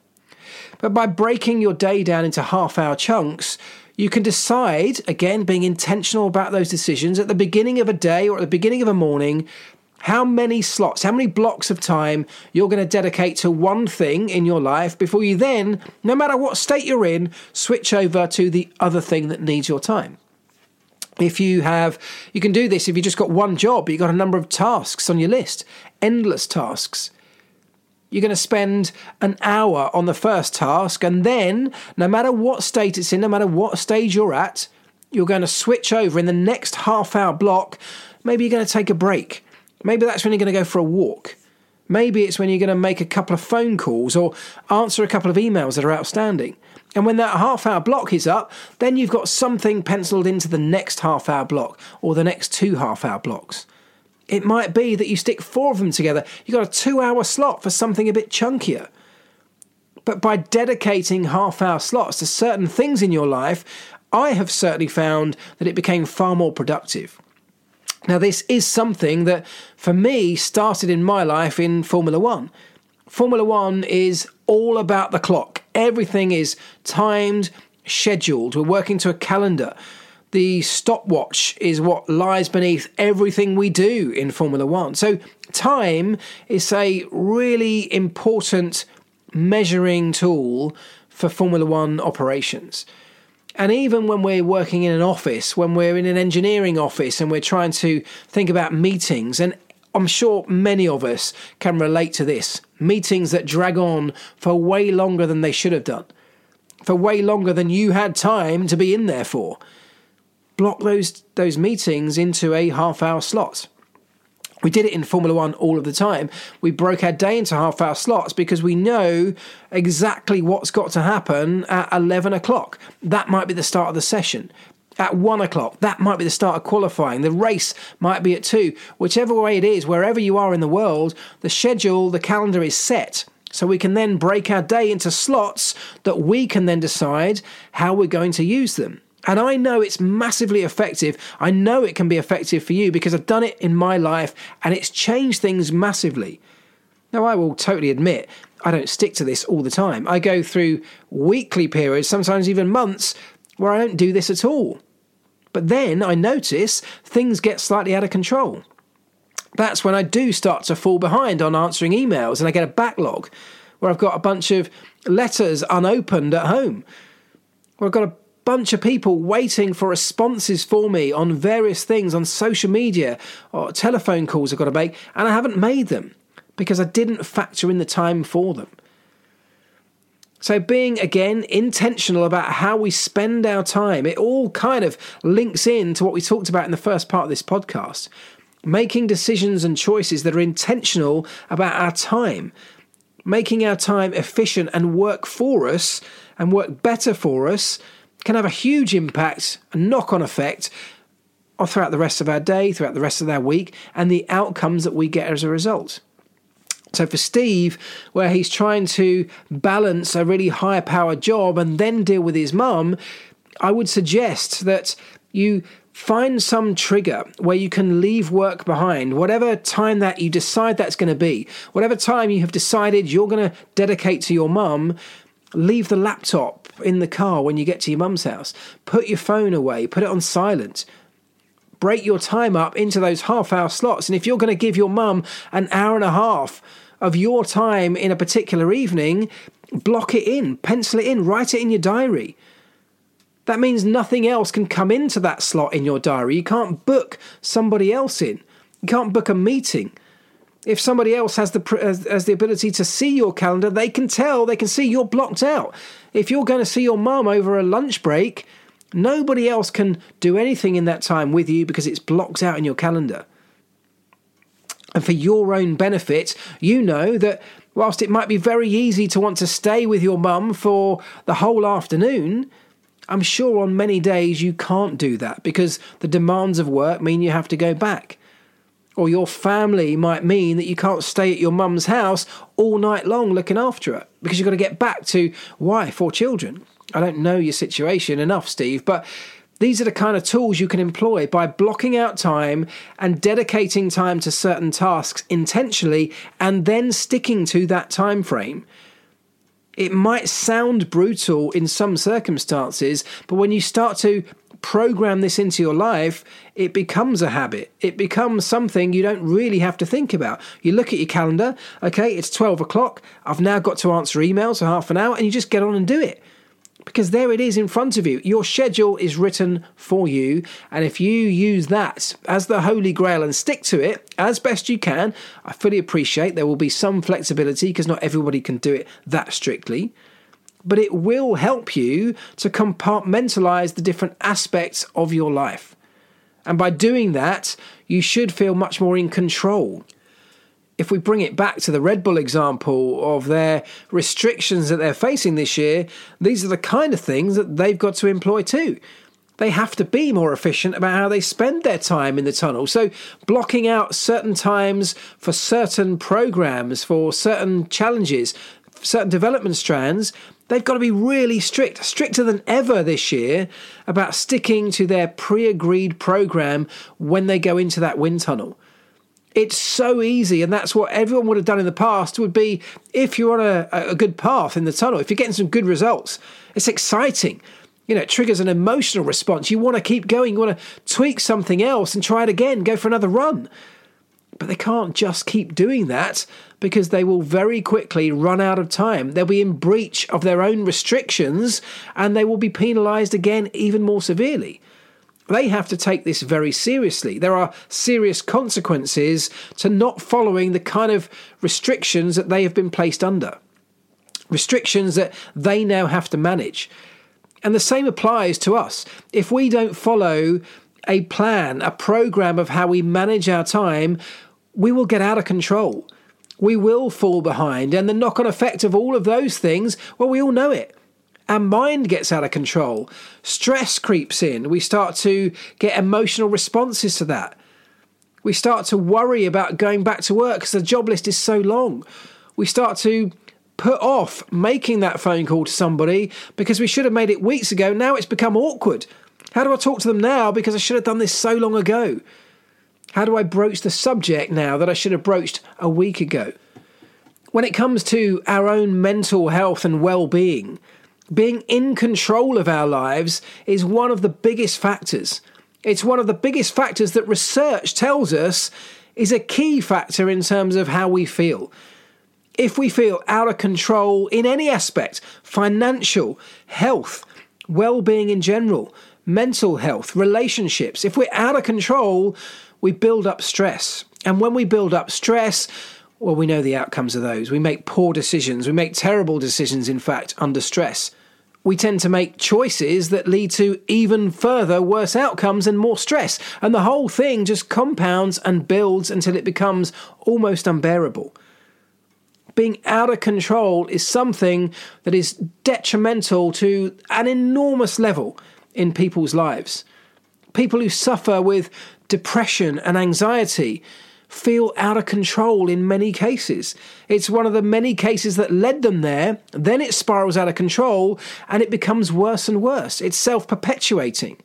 But by breaking your day down into half hour chunks, you can decide, again, being intentional about those decisions at the beginning of a day or at the beginning of a morning, how many slots, how many blocks of time you're going to dedicate to one thing in your life before you then, no matter what state you're in, switch over to the other thing that needs your time. If you have, you can do this if you've just got one job, you've got a number of tasks on your list, endless tasks you're going to spend an hour on the first task, and then, no matter what state it's in, no matter what stage you're at, you're going to switch over in the next half hour block. Maybe you're going to take a break. Maybe that's when you're going to go for a walk. Maybe it's when you're going to make a couple of phone calls or answer a couple of emails that are outstanding. And when that half hour block is up, then you've got something penciled into the next half hour block or the next two half hour blocks. It might be that you stick four of them together. You've got a two hour slot for something a bit chunkier. But by dedicating half hour slots to certain things in your life, I have certainly found that it became far more productive. Now, this is something that for me started in my life in Formula One. Formula One is all about the clock, everything is timed, scheduled. We're working to a calendar the stopwatch is what lies beneath everything we do in Formula One. So, time is a really important measuring tool for Formula One operations. And even when we're working in an office, when we're in an engineering office and we're trying to think about meetings, and I'm sure many of us can relate to this meetings that drag on for way longer than they should have done, for way longer than you had time to be in there for block those those meetings into a half hour slot. We did it in Formula One all of the time. We broke our day into half hour slots because we know exactly what's got to happen at 11 o'clock. That might be the start of the session. At one o'clock, that might be the start of qualifying. The race might be at two. Whichever way it is, wherever you are in the world, the schedule, the calendar is set. So we can then break our day into slots that we can then decide how we're going to use them. And I know it's massively effective. I know it can be effective for you because I've done it in my life and it's changed things massively. Now, I will totally admit, I don't stick to this all the time. I go through weekly periods, sometimes even months, where I don't do this at all. But then I notice things get slightly out of control. That's when I do start to fall behind on answering emails and I get a backlog where I've got a bunch of letters unopened at home, where I've got a bunch of people waiting for responses for me on various things on social media or telephone calls I've got to make, and I haven't made them because I didn't factor in the time for them. So, being again intentional about how we spend our time, it all kind of links in to what we talked about in the first part of this podcast. Making decisions and choices that are intentional about our time, making our time efficient and work for us and work better for us can have a huge impact, a knock on effect throughout the rest of our day, throughout the rest of our week, and the outcomes that we get as a result. So for Steve, where he's trying to balance a really high power job and then deal with his mum, I would suggest that you find some trigger where you can leave work behind, whatever time that you decide that's going to be, whatever time you have decided you're going to dedicate to your mum, leave the laptop in the car when you get to your mum's house. Put your phone away, put it on silent. Break your time up into those half hour slots. And if you're going to give your mum an hour and a half of your time in a particular evening, block it in, pencil it in, write it in your diary. That means nothing else can come into that slot in your diary. You can't book somebody else in. You can't book a meeting. If somebody else has the has the ability to see your calendar, they can tell, they can see you're blocked out. If you're going to see your mum over a lunch break, nobody else can do anything in that time with you because it's blocked out in your calendar. And for your own benefit, you know that whilst it might be very easy to want to stay with your mum for the whole afternoon, I'm sure on many days you can't do that because the demands of work mean you have to go back. Or your family might mean that you can't stay at your mum's house all night long looking after her because you've got to get back to wife or children. I don't know your situation enough, Steve, but these are the kind of tools you can employ by blocking out time and dedicating time to certain tasks intentionally and then sticking to that time frame. It might sound brutal in some circumstances, but when you start to program this into your life, it becomes a habit. It becomes something you don't really have to think about. You look at your calendar, okay, it's 12 o'clock. I've now got to answer emails for half an hour, and you just get on and do it because there it is in front of you. Your schedule is written for you, and if you use that as the holy grail and stick to it as best you can, I fully appreciate there will be some flexibility because not everybody can do it that strictly. But it will help you to compartmentalize the different aspects of your life. And by doing that, you should feel much more in control if we bring it back to the Red Bull example of their restrictions that they're facing this year, these are the kind of things that they've got to employ too. They have to be more efficient about how they spend their time in the tunnel. So, blocking out certain times for certain programs, for certain challenges, certain development strands, they've got to be really strict, stricter than ever this year, about sticking to their pre agreed program when they go into that wind tunnel. It's so easy, and that's what everyone would have done in the past. Would be if you're on a, a good path in the tunnel, if you're getting some good results, it's exciting. You know, it triggers an emotional response. You want to keep going. You want to tweak something else and try it again. Go for another run. But they can't just keep doing that because they will very quickly run out of time. They'll be in breach of their own restrictions and they will be penalised again even more severely they have to take this very seriously. There are serious consequences to not following the kind of restrictions that they have been placed under, restrictions that they now have to manage. And the same applies to us. If we don't follow a plan, a program of how we manage our time, we will get out of control. We will fall behind. And the knock on effect of all of those things, well, we all know it our mind gets out of control. Stress creeps in. We start to get emotional responses to that. We start to worry about going back to work because the job list is so long. We start to put off making that phone call to somebody because we should have made it weeks ago. Now it's become awkward. How do I talk to them now because I should have done this so long ago? How do I broach the subject now that I should have broached a week ago? When it comes to our own mental health and well being, being in control of our lives is one of the biggest factors. It's one of the biggest factors that research tells us is a key factor in terms of how we feel. If we feel out of control in any aspect financial, health, well being in general, mental health, relationships. If we're out of control, we build up stress. And when we build up stress, well, we know the outcomes of those. We make poor decisions. We make terrible decisions, in fact, under stress. We tend to make choices that lead to even further worse outcomes and more stress. And the whole thing just compounds and builds until it becomes almost unbearable. Being out of control is something that is detrimental to an enormous level in people's lives. People who suffer with depression and anxiety feel out of control in many cases. It's one of the many cases that led them there, then it spirals out of control and it becomes worse and worse. It's self perpetuating.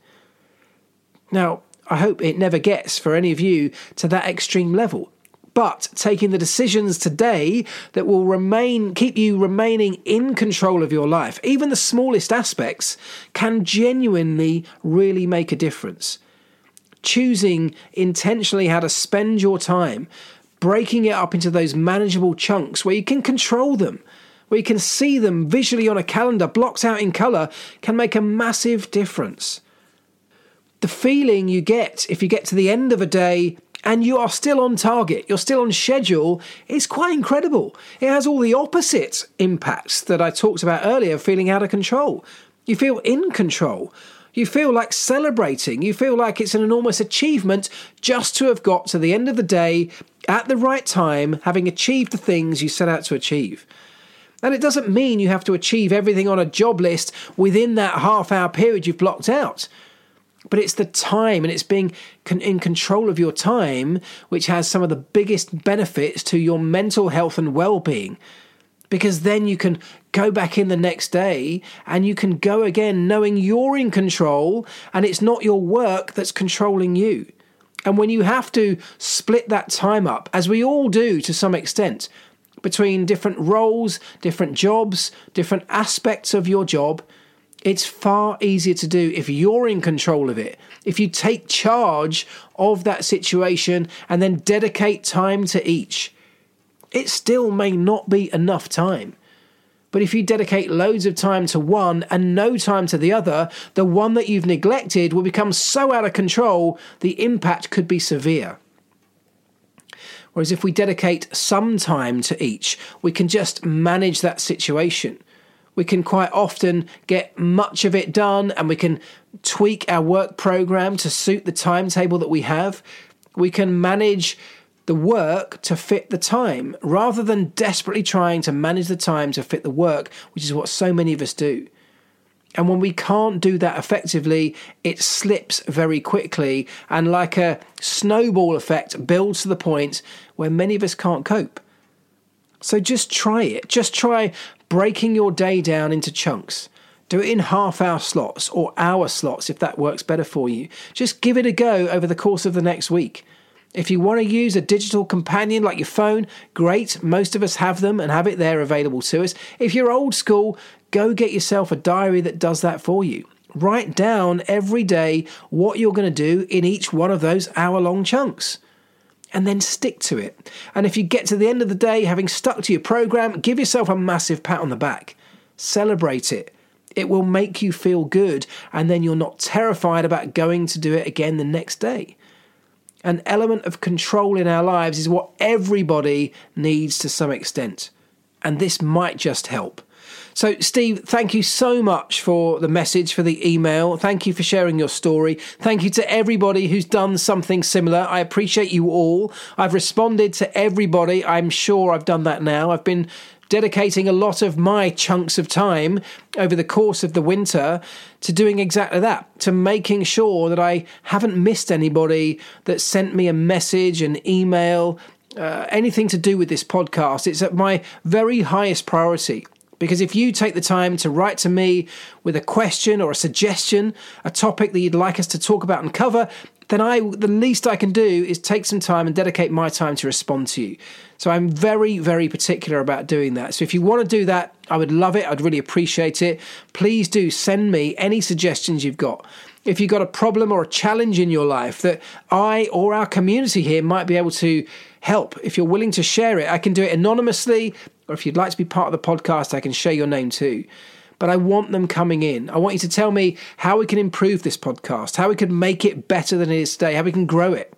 Now, I hope it never gets for any of you to that extreme level. But taking the decisions today that will remain keep you remaining in control of your life, even the smallest aspects, can genuinely really make a difference choosing intentionally how to spend your time, breaking it up into those manageable chunks where you can control them, where you can see them visually on a calendar, blocked out in colour, can make a massive difference. The feeling you get if you get to the end of a day and you are still on target, you're still on schedule, is quite incredible. It has all the opposite impacts that I talked about earlier, of feeling out of control. You feel in control. You feel like celebrating. You feel like it's an enormous achievement just to have got to the end of the day at the right time, having achieved the things you set out to achieve. And it doesn't mean you have to achieve everything on a job list within that half hour period you've blocked out. But it's the time and it's being in control of your time which has some of the biggest benefits to your mental health and well being because then you can go back in the next day and you can go again knowing you're in control and it's not your work that's controlling you. And when you have to split that time up, as we all do to some extent, between different roles, different jobs, different aspects of your job, it's far easier to do if you're in control of it. If you take charge of that situation and then dedicate time to each it still may not be enough time. But if you dedicate loads of time to one and no time to the other, the one that you've neglected will become so out of control, the impact could be severe. Whereas if we dedicate some time to each, we can just manage that situation. We can quite often get much of it done and we can tweak our work program to suit the timetable that we have. We can manage the work to fit the time rather than desperately trying to manage the time to fit the work, which is what so many of us do. And when we can't do that effectively, it slips very quickly and, like a snowball effect, builds to the point where many of us can't cope. So just try it. Just try breaking your day down into chunks. Do it in half hour slots or hour slots if that works better for you. Just give it a go over the course of the next week. If you want to use a digital companion like your phone, great. Most of us have them and have it there available to us. If you're old school, go get yourself a diary that does that for you. Write down every day what you're going to do in each one of those hour long chunks. And then stick to it. And if you get to the end of the day having stuck to your program, give yourself a massive pat on the back. Celebrate it. It will make you feel good, and then you're not terrified about going to do it again the next day an element of control in our lives is what everybody needs to some extent. And this might just help. So, Steve, thank you so much for the message, for the email. Thank you for sharing your story. Thank you to everybody who's done something similar. I appreciate you all. I've responded to everybody. I'm sure I've done that now. I've been dedicating a lot of my chunks of time over the course of the winter to doing exactly that, to making sure that I haven't missed anybody that sent me a message, an email, uh, anything to do with this podcast. It's at my very highest priority. Because if you take the time to write to me with a question or a suggestion, a topic that you'd like us to talk about and cover, then I the least I can do is take some time and dedicate my time to respond to you. So I'm very, very particular about doing that. So if you want to do that, I would love it. I'd really appreciate it. Please do send me any suggestions you've got. If you've got a problem or a challenge in your life that I or our community here might be able to help, if you're willing to share it, I can do it anonymously, or if you'd like to be part of the podcast, I can share your name too. But I want them coming in. I want you to tell me how we can improve this podcast, how we can make it better than it is today, how we can grow it.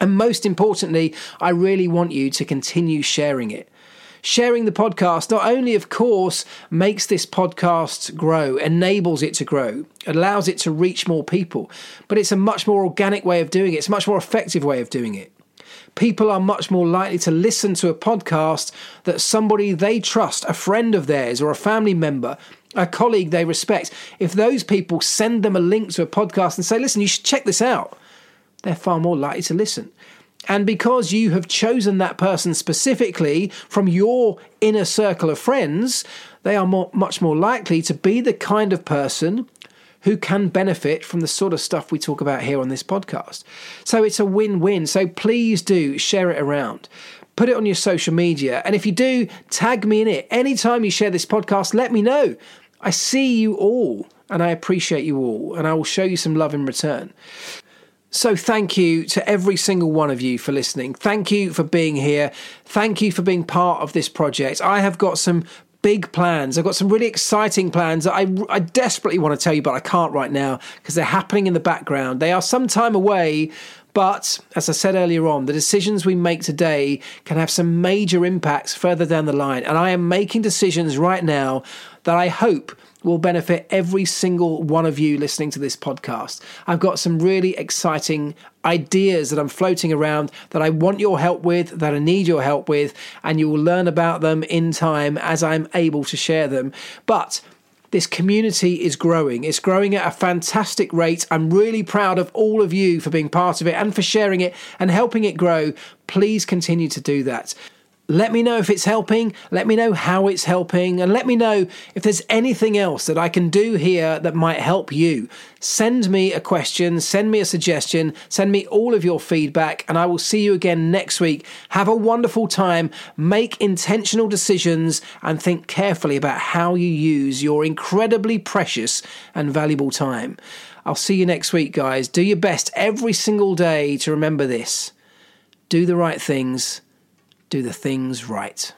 And most importantly, I really want you to continue sharing it. Sharing the podcast not only, of course, makes this podcast grow, enables it to grow, allows it to reach more people, but it's a much more organic way of doing it. It's a much more effective way of doing it. People are much more likely to listen to a podcast that somebody they trust, a friend of theirs or a family member, a colleague they respect, if those people send them a link to a podcast and say, listen, you should check this out, they're far more likely to listen. And because you have chosen that person specifically from your inner circle of friends, they are more, much more likely to be the kind of person who can benefit from the sort of stuff we talk about here on this podcast. So it's a win win. So please do share it around. Put it on your social media. And if you do, tag me in it. Anytime you share this podcast, let me know. I see you all and I appreciate you all, and I will show you some love in return. So, thank you to every single one of you for listening. Thank you for being here. Thank you for being part of this project. I have got some big plans. I've got some really exciting plans that I, I desperately want to tell you, but I can't right now because they're happening in the background. They are some time away, but as I said earlier on, the decisions we make today can have some major impacts further down the line. And I am making decisions right now that I hope will benefit every single one of you listening to this podcast. I've got some really exciting ideas that I'm floating around that I want your help with, that I need your help with, and you will learn about them in time as I'm able to share them. But this community is growing. It's growing at a fantastic rate. I'm really proud of all of you for being part of it and for sharing it and helping it grow. Please continue to do that. Let me know if it's helping. Let me know how it's helping. And let me know if there's anything else that I can do here that might help you. Send me a question, send me a suggestion, send me all of your feedback, and I will see you again next week. Have a wonderful time. Make intentional decisions and think carefully about how you use your incredibly precious and valuable time. I'll see you next week, guys. Do your best every single day to remember this do the right things do the things right.